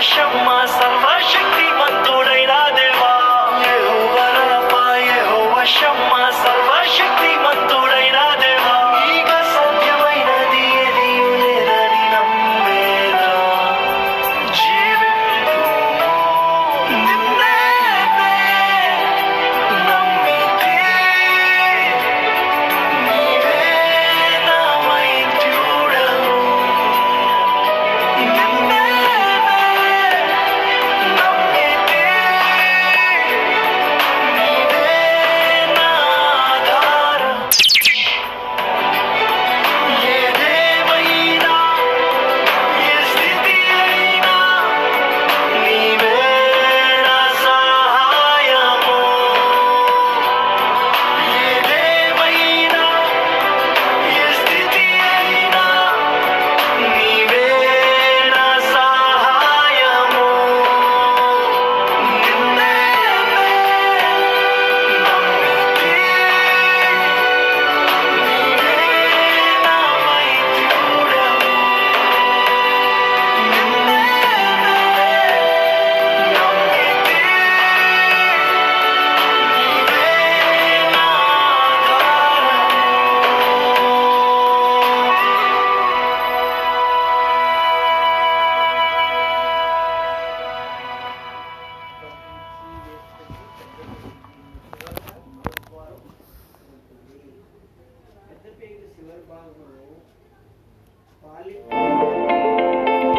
生活